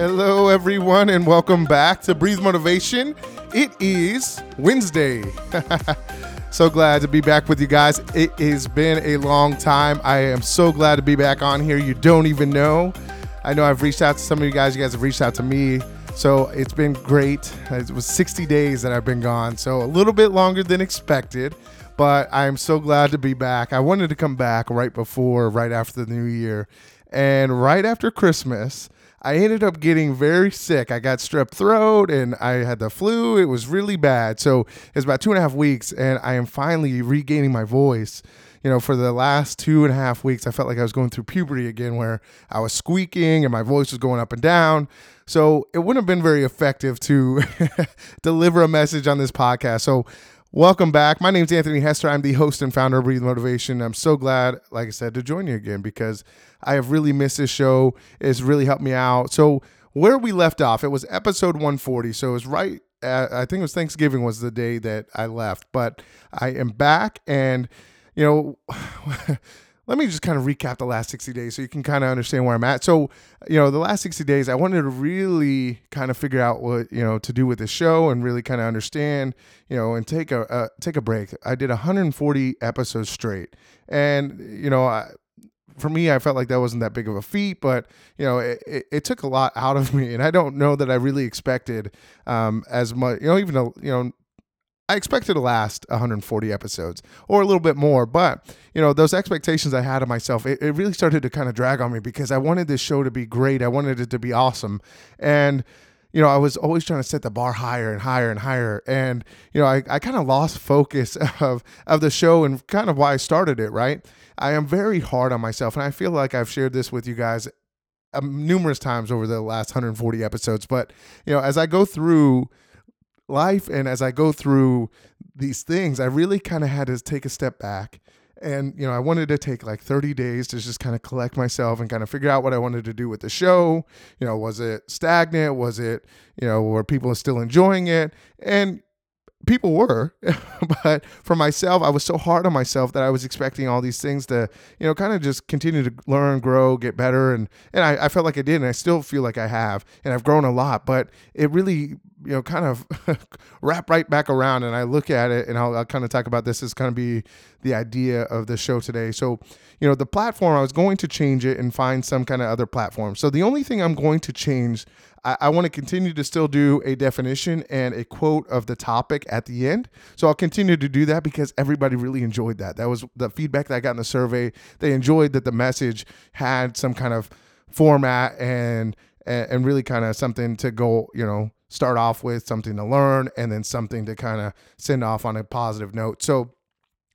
Hello, everyone, and welcome back to Breathe Motivation. It is Wednesday. so glad to be back with you guys. It has been a long time. I am so glad to be back on here. You don't even know. I know I've reached out to some of you guys. You guys have reached out to me. So it's been great. It was 60 days that I've been gone. So a little bit longer than expected, but I'm so glad to be back. I wanted to come back right before, right after the new year. And right after Christmas, I ended up getting very sick. I got strep throat and I had the flu. It was really bad. So it was about two and a half weeks, and I am finally regaining my voice. You know, for the last two and a half weeks, I felt like I was going through puberty again, where I was squeaking and my voice was going up and down. So it wouldn't have been very effective to deliver a message on this podcast. So Welcome back. My name is Anthony Hester. I'm the host and founder of Breathe Motivation. I'm so glad, like I said, to join you again because I have really missed this show. It's really helped me out. So, where we left off, it was episode 140. So, it was right, at, I think it was Thanksgiving was the day that I left, but I am back and, you know, let me just kind of recap the last 60 days so you can kind of understand where I'm at. So, you know, the last 60 days, I wanted to really kind of figure out what, you know, to do with the show and really kind of understand, you know, and take a, uh, take a break. I did 140 episodes straight. And, you know, I, for me, I felt like that wasn't that big of a feat, but you know, it, it, it, took a lot out of me, and I don't know that I really expected um, as much. You know, even though you know, I expected to last 140 episodes or a little bit more, but you know those expectations I had of myself, it, it really started to kind of drag on me because I wanted this show to be great. I wanted it to be awesome, and you know I was always trying to set the bar higher and higher and higher, and you know I, I kind of lost focus of of the show and kind of why I started it. Right, I am very hard on myself, and I feel like I've shared this with you guys um, numerous times over the last 140 episodes. But you know as I go through life and as I go through these things, I really kind of had to take a step back. And, you know, I wanted to take like 30 days to just kind of collect myself and kind of figure out what I wanted to do with the show. You know, was it stagnant? Was it, you know, were people still enjoying it? And, people were but for myself i was so hard on myself that i was expecting all these things to you know kind of just continue to learn grow get better and and I, I felt like i did and i still feel like i have and i've grown a lot but it really you know kind of wrap right back around and i look at it and I'll, I'll kind of talk about this as kind of be the idea of the show today so you know the platform i was going to change it and find some kind of other platform so the only thing i'm going to change I, I want to continue to still do a definition and a quote of the topic at the end. So I'll continue to do that because everybody really enjoyed that. That was the feedback that I got in the survey. They enjoyed that the message had some kind of format and and really kind of something to go, you know, start off with, something to learn, and then something to kind of send off on a positive note. So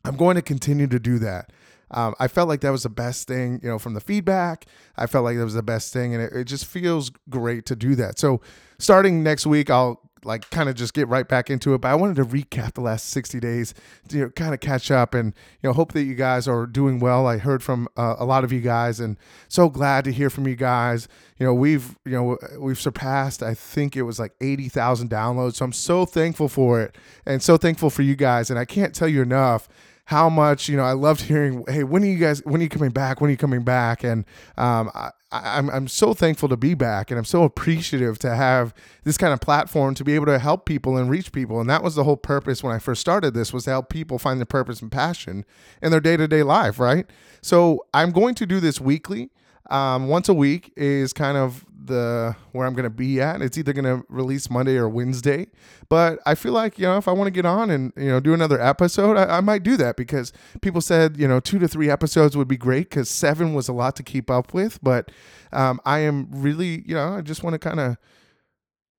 I'm going to continue to do that. Um, I felt like that was the best thing, you know, from the feedback. I felt like that was the best thing, and it, it just feels great to do that. So, starting next week, I'll like kind of just get right back into it. But I wanted to recap the last 60 days, to, you know, kind of catch up and, you know, hope that you guys are doing well. I heard from uh, a lot of you guys and so glad to hear from you guys. You know, we've, you know, we've surpassed, I think it was like 80,000 downloads. So I'm so thankful for it and so thankful for you guys. And I can't tell you enough how much you know I loved hearing. Hey, when are you guys? When are you coming back? When are you coming back? And um, I, I'm I'm so thankful to be back, and I'm so appreciative to have this kind of platform to be able to help people and reach people. And that was the whole purpose when I first started this was to help people find their purpose and passion in their day to day life. Right. So I'm going to do this weekly. Um, once a week is kind of the where I'm going to be at. It's either going to release Monday or Wednesday, but I feel like you know if I want to get on and you know do another episode, I, I, might do that because people said you know two to three episodes would be great because seven was a lot to keep up with. But um, I am really you know I just want to kind of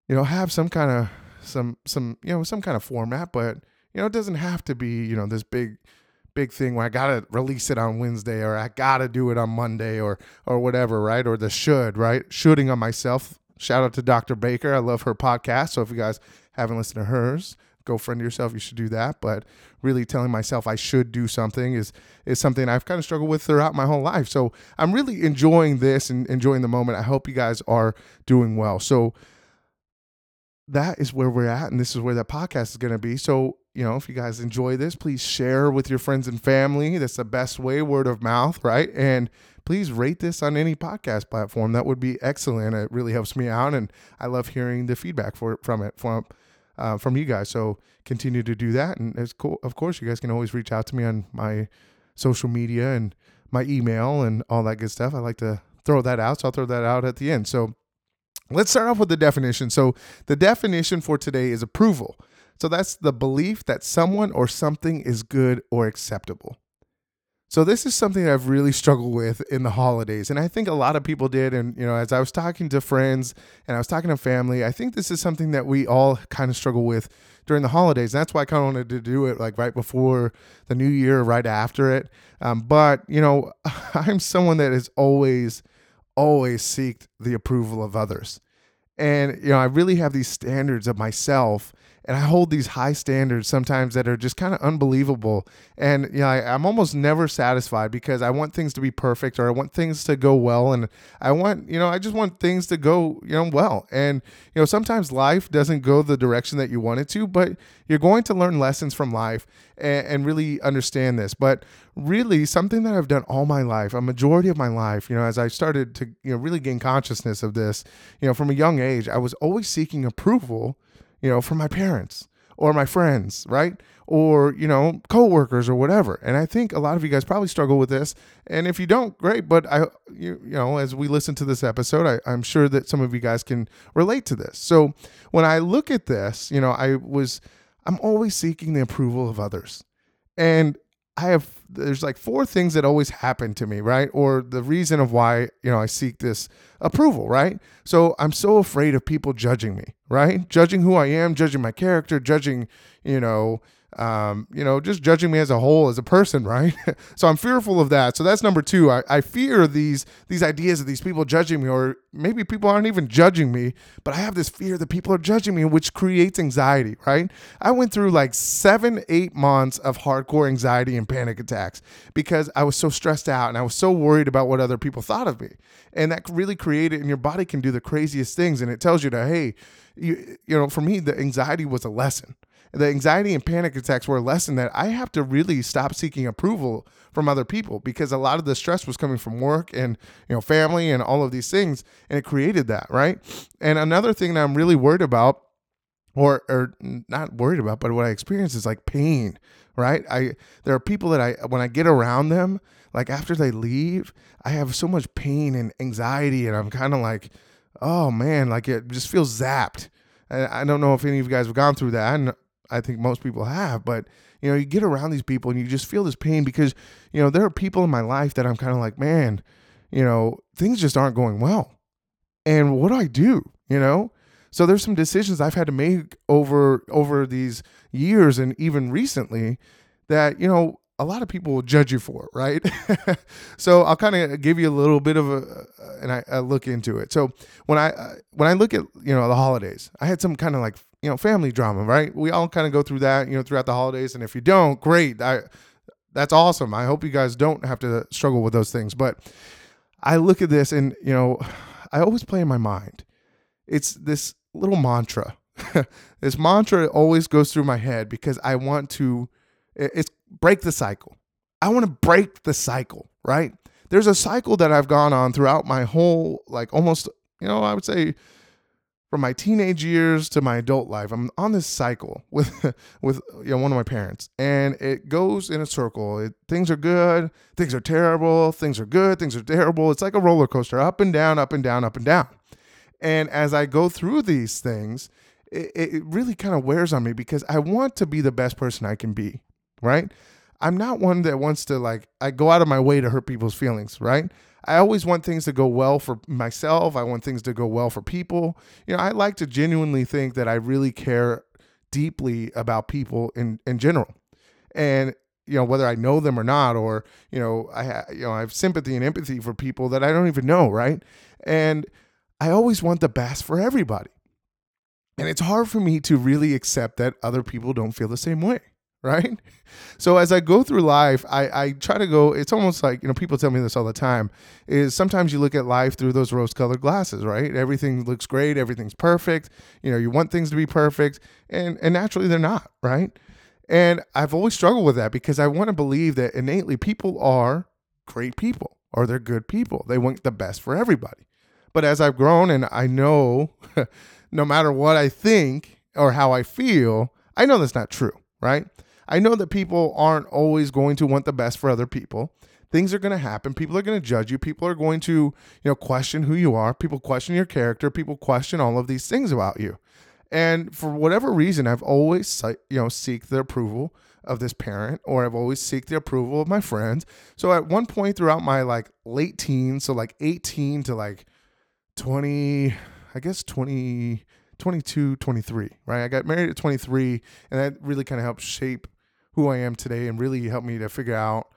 you know have some kind of some some you know some kind of format, but you know it doesn't have to be you know this big big thing where I gotta release it on Wednesday or I gotta do it on Monday or or whatever, right? Or the should, right? Shoulding on myself. Shout out to Dr. Baker. I love her podcast. So if you guys haven't listened to hers, go friend yourself. You should do that. But really telling myself I should do something is is something I've kind of struggled with throughout my whole life. So I'm really enjoying this and enjoying the moment. I hope you guys are doing well. So that is where we're at, and this is where that podcast is going to be. So, you know, if you guys enjoy this, please share with your friends and family. That's the best way, word of mouth, right? And please rate this on any podcast platform. That would be excellent. It really helps me out, and I love hearing the feedback for from it from uh, from you guys. So continue to do that, and it's cool. Of course, you guys can always reach out to me on my social media and my email and all that good stuff. I like to throw that out, so I'll throw that out at the end. So let's start off with the definition. So the definition for today is approval. So that's the belief that someone or something is good or acceptable. So this is something that I've really struggled with in the holidays, and I think a lot of people did. And you know, as I was talking to friends and I was talking to family, I think this is something that we all kind of struggle with during the holidays. And that's why I kind of wanted to do it like right before the new year, or right after it. Um, but you know, I'm someone that is always, always seeked the approval of others, and you know, I really have these standards of myself and I hold these high standards sometimes that are just kind of unbelievable. And you know, I, am almost never satisfied because I want things to be perfect or I want things to go well, and I want you know I just want things to go you know well. And you know sometimes life doesn't go the direction that you want it to, but you're going to learn lessons from life and, and really understand this. But really, something that I've done all my life, a majority of my life, you know, as I started to you know really gain consciousness of this, you know, from a young age, I was always seeking approval you know, from my parents or my friends, right? Or, you know, coworkers or whatever. And I think a lot of you guys probably struggle with this. And if you don't, great. But I, you, you know, as we listen to this episode, I, I'm sure that some of you guys can relate to this. So when I look at this, you know, I was, I'm always seeking the approval of others. And I have there's like four things that always happen to me, right? Or the reason of why, you know, I seek this approval, right? So I'm so afraid of people judging me, right? Judging who I am, judging my character, judging, you know, um, you know, just judging me as a whole as a person, right? so I'm fearful of that. So that's number two. I, I fear these these ideas of these people judging me, or maybe people aren't even judging me, but I have this fear that people are judging me, which creates anxiety, right? I went through like seven, eight months of hardcore anxiety and panic attacks because I was so stressed out and I was so worried about what other people thought of me. And that really created, and your body can do the craziest things, and it tells you to, hey, you, you know, for me, the anxiety was a lesson the anxiety and panic attacks were a lesson that I have to really stop seeking approval from other people because a lot of the stress was coming from work and you know family and all of these things and it created that right? And another thing that i'm really worried about or or not worried about but what i experience is like pain right? I there are people that i when i get around them like after they leave i have so much pain and anxiety and i'm kind of like oh man like it just feels zapped. I don't know if any of you guys have gone through that. I think most people have, but you know, you get around these people and you just feel this pain because, you know, there are people in my life that I'm kind of like, man, you know, things just aren't going well. And what do I do? You know? So there's some decisions I've had to make over over these years and even recently that, you know, a lot of people will judge you for, it, right? so I'll kind of give you a little bit of a, and I, look into it. So when I uh, when I look at you know the holidays, I had some kind of like you know family drama, right? We all kind of go through that, you know, throughout the holidays. And if you don't, great, I that's awesome. I hope you guys don't have to struggle with those things. But I look at this, and you know, I always play in my mind. It's this little mantra. this mantra always goes through my head because I want to. It's break the cycle. I want to break the cycle, right? There's a cycle that I've gone on throughout my whole, like almost, you know, I would say from my teenage years to my adult life. I'm on this cycle with with you know one of my parents, and it goes in a circle. It, things are good, things are terrible, things are good, things are terrible. It's like a roller coaster, up and down, up and down, up and down. And as I go through these things, it, it really kind of wears on me because I want to be the best person I can be, right? I'm not one that wants to like I go out of my way to hurt people's feelings, right? I always want things to go well for myself. I want things to go well for people. You know, I like to genuinely think that I really care deeply about people in in general. And you know whether I know them or not, or you know I ha- you know I have sympathy and empathy for people that I don't even know, right? And I always want the best for everybody. And it's hard for me to really accept that other people don't feel the same way, right? So as I go through life, I, I try to go, it's almost like, you know, people tell me this all the time, is sometimes you look at life through those rose colored glasses, right? Everything looks great, everything's perfect. You know, you want things to be perfect, and and naturally they're not, right? And I've always struggled with that because I want to believe that innately people are great people or they're good people. They want the best for everybody. But as I've grown and I know no matter what I think or how I feel, I know that's not true, right? I know that people aren't always going to want the best for other people. Things are going to happen. People are going to judge you. People are going to, you know, question who you are. People question your character. People question all of these things about you. And for whatever reason, I've always, you know, seek the approval of this parent or I've always seek the approval of my friends. So at one point throughout my like late teens, so like 18 to like 20, I guess 20, 22, 23, right? I got married at 23 and that really kind of helped shape who I am today and really helped me to figure out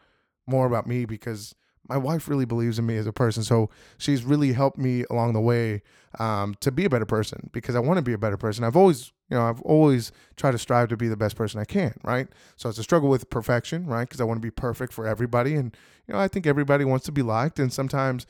more about me because my wife really believes in me as a person. So she's really helped me along the way um, to be a better person because I want to be a better person. I've always, you know, I've always tried to strive to be the best person I can, right? So it's a struggle with perfection, right? Because I want to be perfect for everybody. And, you know, I think everybody wants to be liked. And sometimes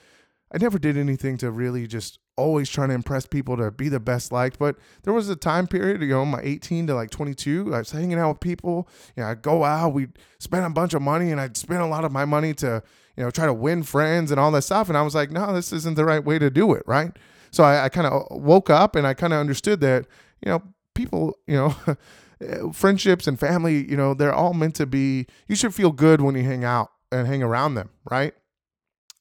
I never did anything to really just always trying to impress people to be the best liked. But there was a time period, you know, my 18 to like 22, I was hanging out with people. You know, I'd go out, we'd spend a bunch of money, and I'd spend a lot of my money to, you know, try to win friends and all that stuff. And I was like, no, this isn't the right way to do it, right? So I, I kind of woke up and I kind of understood that, you know, people, you know, friendships and family, you know, they're all meant to be, you should feel good when you hang out and hang around them, right?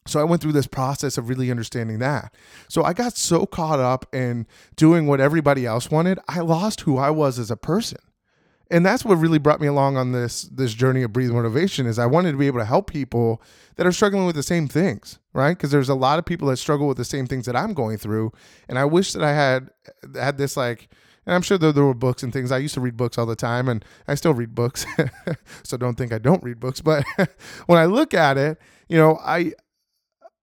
So I went through this process of really understanding that. So I got so caught up in doing what everybody else wanted, I lost who I was as a person. And that's what really brought me along on this this journey of breathe motivation is I wanted to be able to help people that are struggling with the same things, right? Because there's a lot of people that struggle with the same things that I'm going through, and I wish that I had had this like and I'm sure there, there were books and things. I used to read books all the time, and I still read books. so don't think I don't read books. But when I look at it, you know, I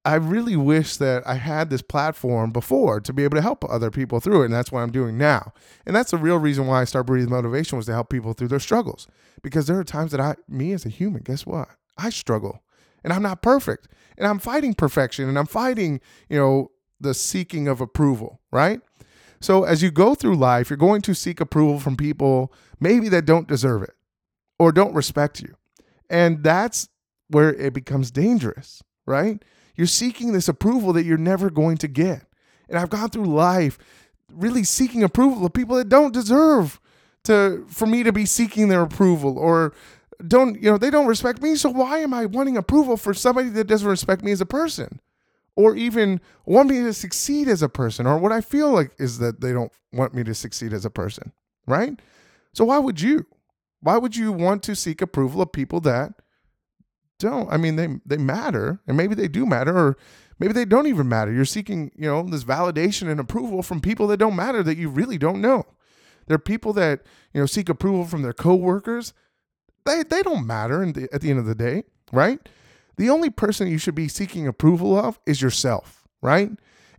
I really wish that I had this platform before to be able to help other people through it. And that's what I'm doing now. And that's the real reason why I started Breathe Motivation was to help people through their struggles. Because there are times that I, me as a human, guess what? I struggle and I'm not perfect. And I'm fighting perfection and I'm fighting, you know, the seeking of approval, right? So as you go through life, you're going to seek approval from people maybe that don't deserve it or don't respect you. And that's where it becomes dangerous, right? You're seeking this approval that you're never going to get. And I've gone through life really seeking approval of people that don't deserve to for me to be seeking their approval or don't you know they don't respect me. So why am i wanting approval for somebody that doesn't respect me as a person? Or even want me to succeed as a person or what i feel like is that they don't want me to succeed as a person right? So why would you? Why would you want to seek approval of people that don't. I mean, they they matter, and maybe they do matter, or maybe they don't even matter. You're seeking, you know, this validation and approval from people that don't matter that you really don't know. There are people that you know seek approval from their coworkers. They they don't matter the, at the end of the day, right? The only person you should be seeking approval of is yourself, right?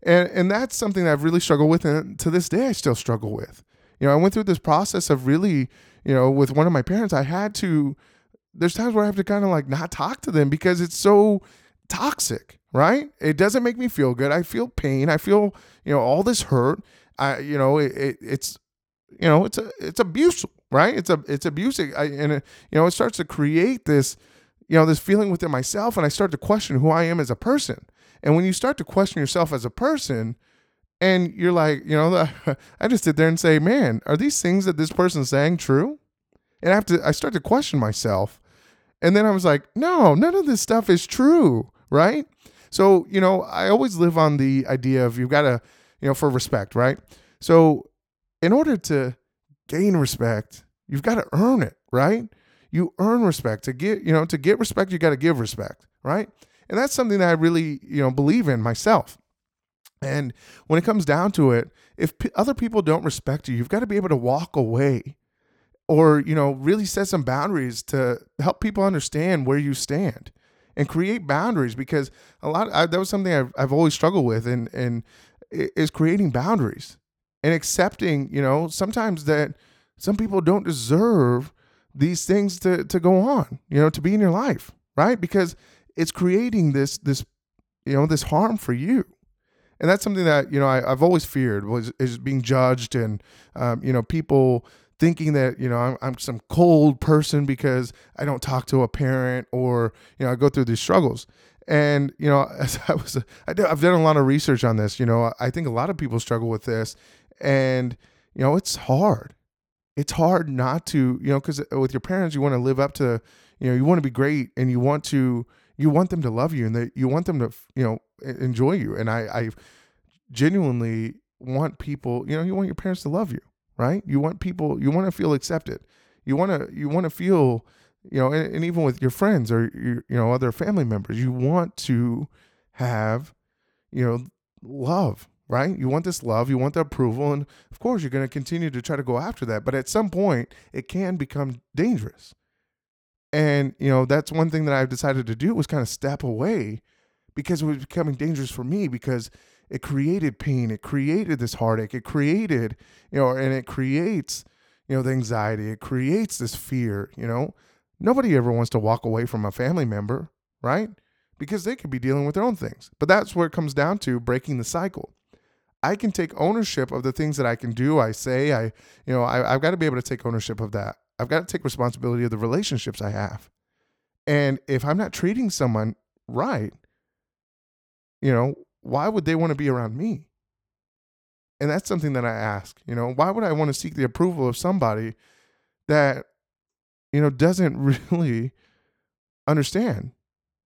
And and that's something that I've really struggled with, and to this day I still struggle with. You know, I went through this process of really, you know, with one of my parents, I had to there's times where I have to kind of like not talk to them because it's so toxic, right? It doesn't make me feel good. I feel pain. I feel, you know, all this hurt. I, you know, it, it it's, you know, it's a, it's abuse, right? It's a, it's abusing. I, and, it, you know, it starts to create this, you know, this feeling within myself. And I start to question who I am as a person. And when you start to question yourself as a person, and you're like, you know, I just sit there and say, man, are these things that this person's saying true? And I have to, I start to question myself and then I was like, no, none of this stuff is true, right? So, you know, I always live on the idea of you've got to, you know, for respect, right? So, in order to gain respect, you've got to earn it, right? You earn respect. To get, you know, to get respect, you got to give respect, right? And that's something that I really, you know, believe in myself. And when it comes down to it, if p- other people don't respect you, you've got to be able to walk away or you know really set some boundaries to help people understand where you stand and create boundaries because a lot I, that was something I've, I've always struggled with and and is creating boundaries and accepting you know sometimes that some people don't deserve these things to to go on, you know, to be in your life, right? Because it's creating this this you know this harm for you and that's something that you know I, have always feared was is being judged and um, you know people thinking that you know I'm, I'm some cold person because I don't talk to a parent or you know I go through these struggles. And you know as I was I did, I've done a lot of research on this you know I think a lot of people struggle with this. And you know it's hard. It's hard not to you know because uh, with your parents you want to live up to you know you want to be great and you want to you want them to love you and that you want them to you know enjoy you. And i i genuinely want people you know you want your parents to love you right? You want people you want to feel accepted. You want to you want to feel you know and, and even with your friends or your, you know other family members you want to have you know love right? You want this love you want the approval and of course you're going to continue to try to go after that but at some point it can become dangerous. And, you know, that's one thing that I've decided to do was kind of step away because it was becoming dangerous for me because it created pain. It created this heartache. It created, you know, and it creates, you know, the anxiety. It creates this fear, you know. Nobody ever wants to walk away from a family member, right? Because they could be dealing with their own things. But that's where it comes down to breaking the cycle. I can take ownership of the things that I can do, I say, I, you know, I, have got to be able to take ownership of that. I've got to take responsibility of the relationships I have. And if I'm not treating someone right, you know, why would they want to be around me? And that's something that I ask, you know, why would I want to seek the approval of somebody that, you know, doesn't really understand,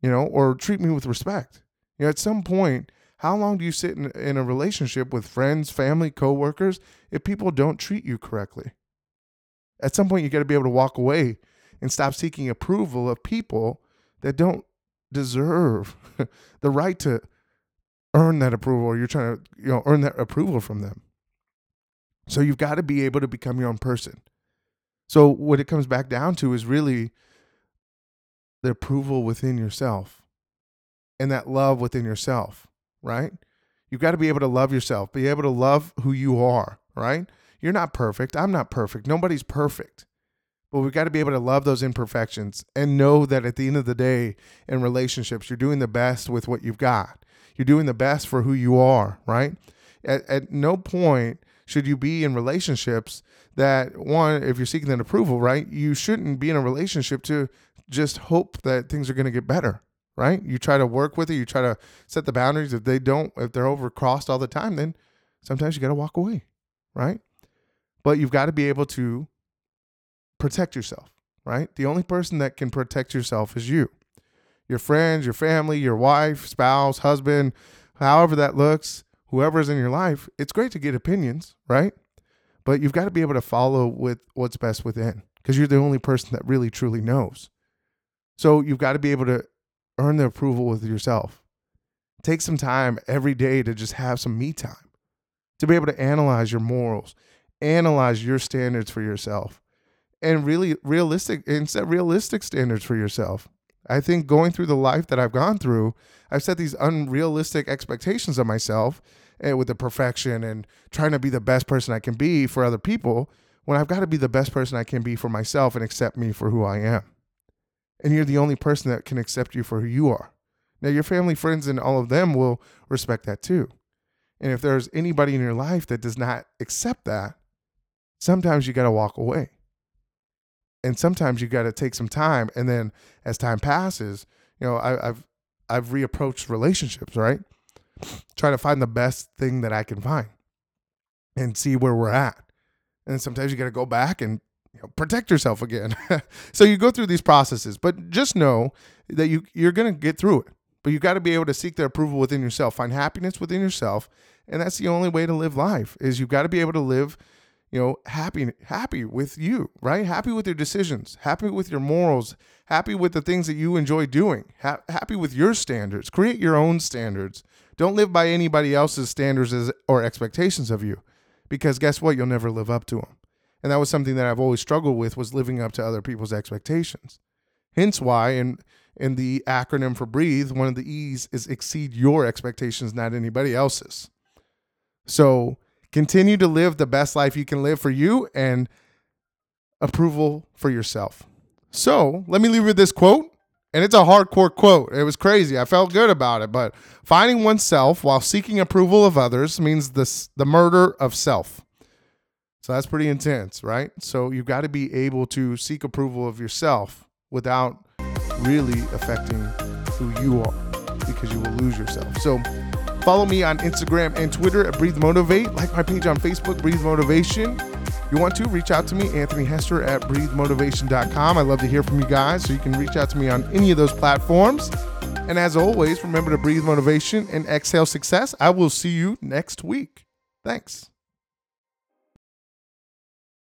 you know, or treat me with respect? You know, at some point, how long do you sit in, in a relationship with friends, family, coworkers if people don't treat you correctly? At some point, you got to be able to walk away and stop seeking approval of people that don't deserve the right to earn that approval or you're trying to you know earn that approval from them so you've got to be able to become your own person so what it comes back down to is really the approval within yourself and that love within yourself right you've got to be able to love yourself be able to love who you are right you're not perfect. I'm not perfect. Nobody's perfect. But we've got to be able to love those imperfections and know that at the end of the day, in relationships, you're doing the best with what you've got. You're doing the best for who you are, right? At, at no point should you be in relationships that, one, if you're seeking that approval, right, you shouldn't be in a relationship to just hope that things are going to get better, right? You try to work with it, you try to set the boundaries. If they don't, if they're overcrossed all the time, then sometimes you got to walk away, right? But you've got to be able to protect yourself, right? The only person that can protect yourself is you. Your friends, your family, your wife, spouse, husband, however that looks, whoever is in your life, it's great to get opinions, right? But you've got to be able to follow with what's best within because you're the only person that really truly knows. So you've got to be able to earn the approval with yourself. Take some time every day to just have some me time, to be able to analyze your morals, analyze your standards for yourself and really realistic and set realistic standards for yourself. I think going through the life that I've gone through, I've set these unrealistic expectations of myself and eh, with the perfection and trying to be the best person I can be for other people when I've got to be the best person I can be for myself and accept me for who I am. And you're the only person that can accept you for who you are. Now, your family, friends, and all of them will respect that too. And if there's anybody in your life that does not accept that, sometimes you got to walk away. And sometimes you got to take some time. And then as time passes, you know, I, have I've reapproached relationships, right? Try to find the best thing that I can find and see where we're at. And sometimes you got to go back and you know, protect yourself again. so you go through these processes, but just know that you you're going to get through it. But you got to be able to seek the approval within yourself, find happiness within yourself, and that's the only way to live life. Is you've got to be able to live you know, happy, happy with you, right? Happy with your decisions, happy with your morals, happy with the things that you enjoy doing, ha- happy with your standards. Create your own standards. Don't live by anybody else's standards as, or expectations of you, because guess what? You'll never live up to them. And that was something that I've always struggled with was living up to other people's expectations. Hence why in in the acronym for breathe, one of the E's is exceed your expectations, not anybody else's. So continue to live the best life you can live for you and approval for yourself. So let me leave you with this quote. And it's a hardcore quote. It was crazy. I felt good about it. But finding oneself while seeking approval of others means this, the murder of self. So that's pretty intense, right? So you've got to be able to seek approval of yourself without really affecting who you are because you will lose yourself. So follow me on Instagram and Twitter at Breathe Motivate. Like my page on Facebook, Breathe Motivation. If you want to, reach out to me, Anthony Hester at breathemotivation.com. I love to hear from you guys, so you can reach out to me on any of those platforms. And as always, remember to breathe motivation and exhale success. I will see you next week. Thanks.